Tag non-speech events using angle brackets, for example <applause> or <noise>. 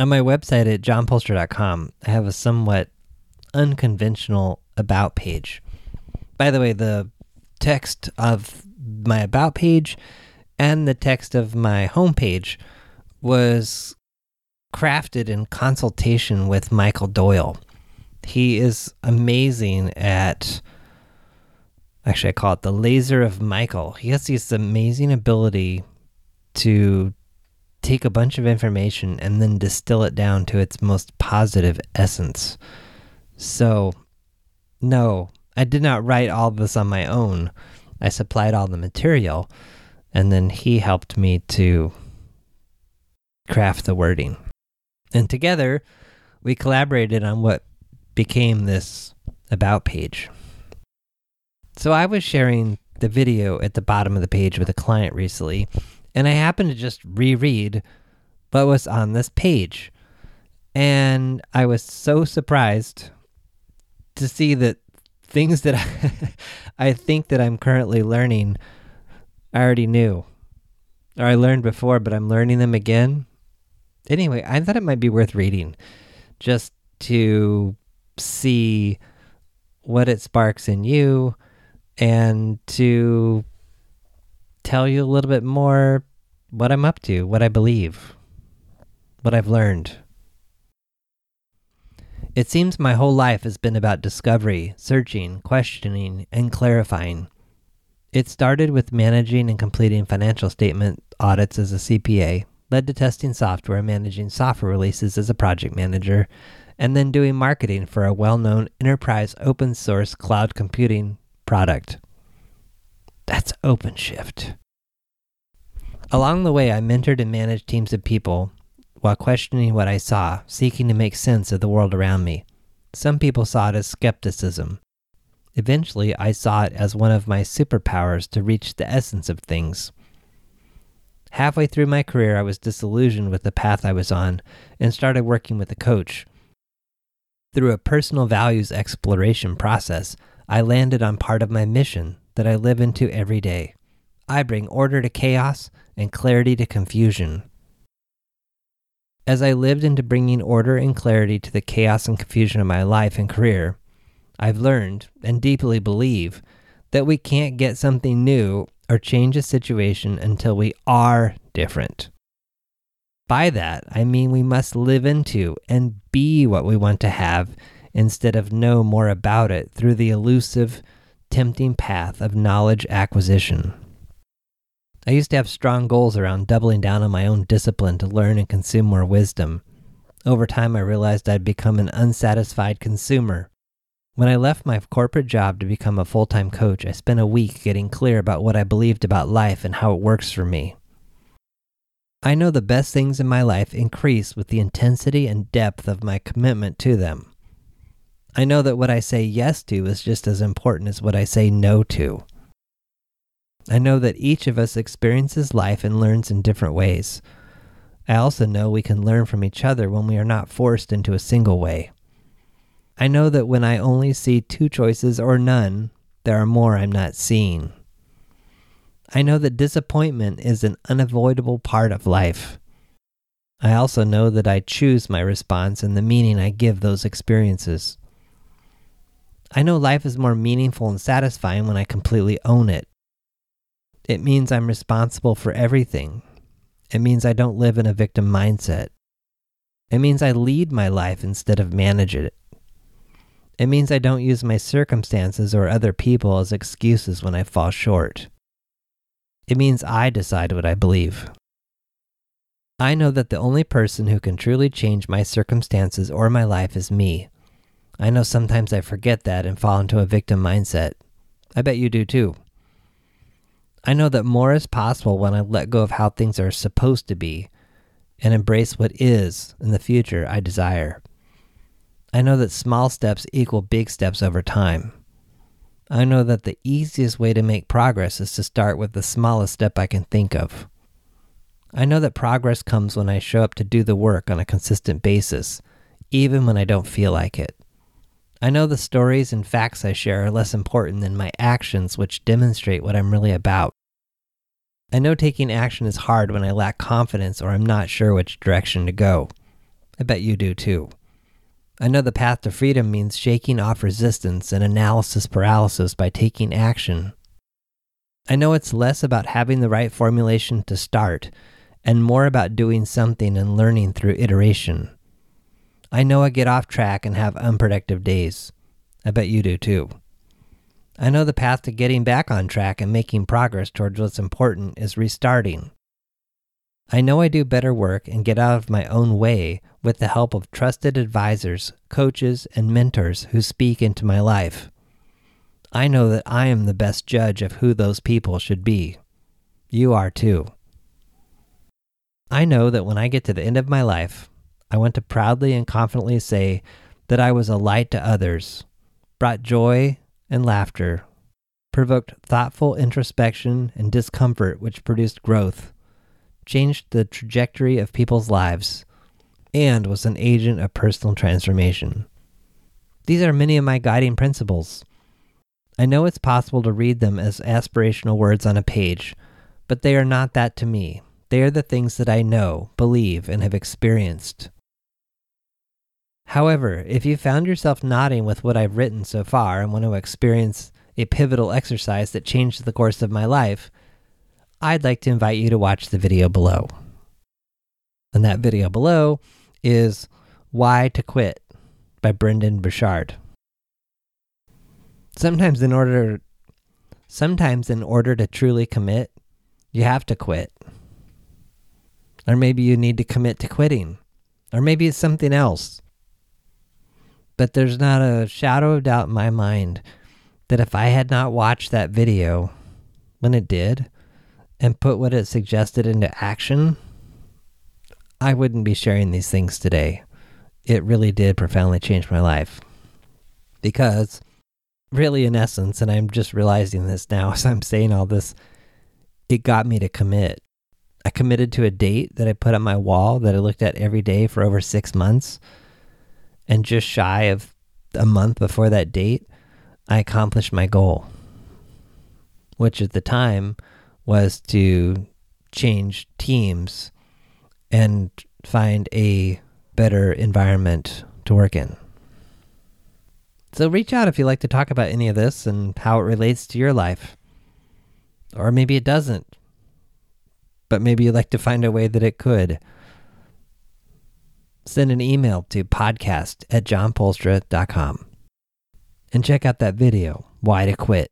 On my website at johnpoelstra.com, I have a somewhat unconventional about page. By the way, the text of my about page and the text of my homepage was crafted in consultation with Michael Doyle. He is amazing at actually I call it the laser of Michael. He has this amazing ability to take a bunch of information and then distill it down to its most positive essence. So, no, I did not write all this on my own. I supplied all the material, and then he helped me to craft the wording. And together, we collaborated on what became this About page. So I was sharing the video at the bottom of the page with a client recently, and I happened to just reread what was on this page. And I was so surprised to see that things that I, <laughs> I think that I'm currently learning I already knew. Or I learned before, but I'm learning them again. Anyway, I thought it might be worth reading just to see what it sparks in you and to tell you a little bit more what I'm up to, what I believe, what I've learned. It seems my whole life has been about discovery, searching, questioning, and clarifying. It started with managing and completing financial statement audits as a CPA, led to testing software and managing software releases as a project manager, and then doing marketing for a well known enterprise open source cloud computing product. That's OpenShift. Along the way, I mentored and managed teams of people while questioning what I saw, seeking to make sense of the world around me. Some people saw it as skepticism. Eventually, I saw it as one of my superpowers to reach the essence of things. Halfway through my career, I was disillusioned with the path I was on and started working with a coach. Through a personal values exploration process, I landed on part of my mission that I live into every day. I bring order to chaos and clarity to confusion. As I lived into bringing order and clarity to the chaos and confusion of my life and career, I've learned and deeply believe that we can't get something new or change a situation until we are different. By that, I mean we must live into and be what we want to have instead of know more about it through the elusive, tempting path of knowledge acquisition. I used to have strong goals around doubling down on my own discipline to learn and consume more wisdom. Over time, I realized I'd become an unsatisfied consumer. When I left my corporate job to become a full time coach, I spent a week getting clear about what I believed about life and how it works for me. I know the best things in my life increase with the intensity and depth of my commitment to them. I know that what I say yes to is just as important as what I say no to. I know that each of us experiences life and learns in different ways. I also know we can learn from each other when we are not forced into a single way. I know that when I only see two choices or none, there are more I'm not seeing. I know that disappointment is an unavoidable part of life. I also know that I choose my response and the meaning I give those experiences. I know life is more meaningful and satisfying when I completely own it. It means I'm responsible for everything. It means I don't live in a victim mindset. It means I lead my life instead of manage it. It means I don't use my circumstances or other people as excuses when I fall short. It means I decide what I believe. I know that the only person who can truly change my circumstances or my life is me. I know sometimes I forget that and fall into a victim mindset. I bet you do too. I know that more is possible when I let go of how things are supposed to be and embrace what is in the future I desire. I know that small steps equal big steps over time. I know that the easiest way to make progress is to start with the smallest step I can think of. I know that progress comes when I show up to do the work on a consistent basis, even when I don't feel like it. I know the stories and facts I share are less important than my actions, which demonstrate what I'm really about. I know taking action is hard when I lack confidence or I'm not sure which direction to go. I bet you do too. I know the path to freedom means shaking off resistance and analysis paralysis by taking action. I know it's less about having the right formulation to start and more about doing something and learning through iteration. I know I get off track and have unproductive days. I bet you do too. I know the path to getting back on track and making progress towards what's important is restarting. I know I do better work and get out of my own way with the help of trusted advisors, coaches, and mentors who speak into my life. I know that I am the best judge of who those people should be. You are too. I know that when I get to the end of my life, I want to proudly and confidently say that I was a light to others, brought joy and laughter, provoked thoughtful introspection and discomfort, which produced growth, changed the trajectory of people's lives, and was an agent of personal transformation. These are many of my guiding principles. I know it's possible to read them as aspirational words on a page, but they are not that to me. They are the things that I know, believe, and have experienced. However, if you found yourself nodding with what I've written so far and want to experience a pivotal exercise that changed the course of my life, I'd like to invite you to watch the video below. And that video below is Why to Quit by Brendon Burchard. Sometimes in order sometimes in order to truly commit, you have to quit. Or maybe you need to commit to quitting. Or maybe it's something else. But there's not a shadow of doubt in my mind that if I had not watched that video when it did and put what it suggested into action, I wouldn't be sharing these things today. It really did profoundly change my life. Because, really, in essence, and I'm just realizing this now <laughs> as I'm saying all this, it got me to commit. I committed to a date that I put on my wall that I looked at every day for over six months and just shy of a month before that date, I accomplished my goal, which at the time was to change teams and find a better environment to work in. So reach out if you'd like to talk about any of this and how it relates to your life. Or maybe it doesn't, but maybe you'd like to find a way that it could send an email to podcast at johnpoelstra.com and check out that video, Why to Quit.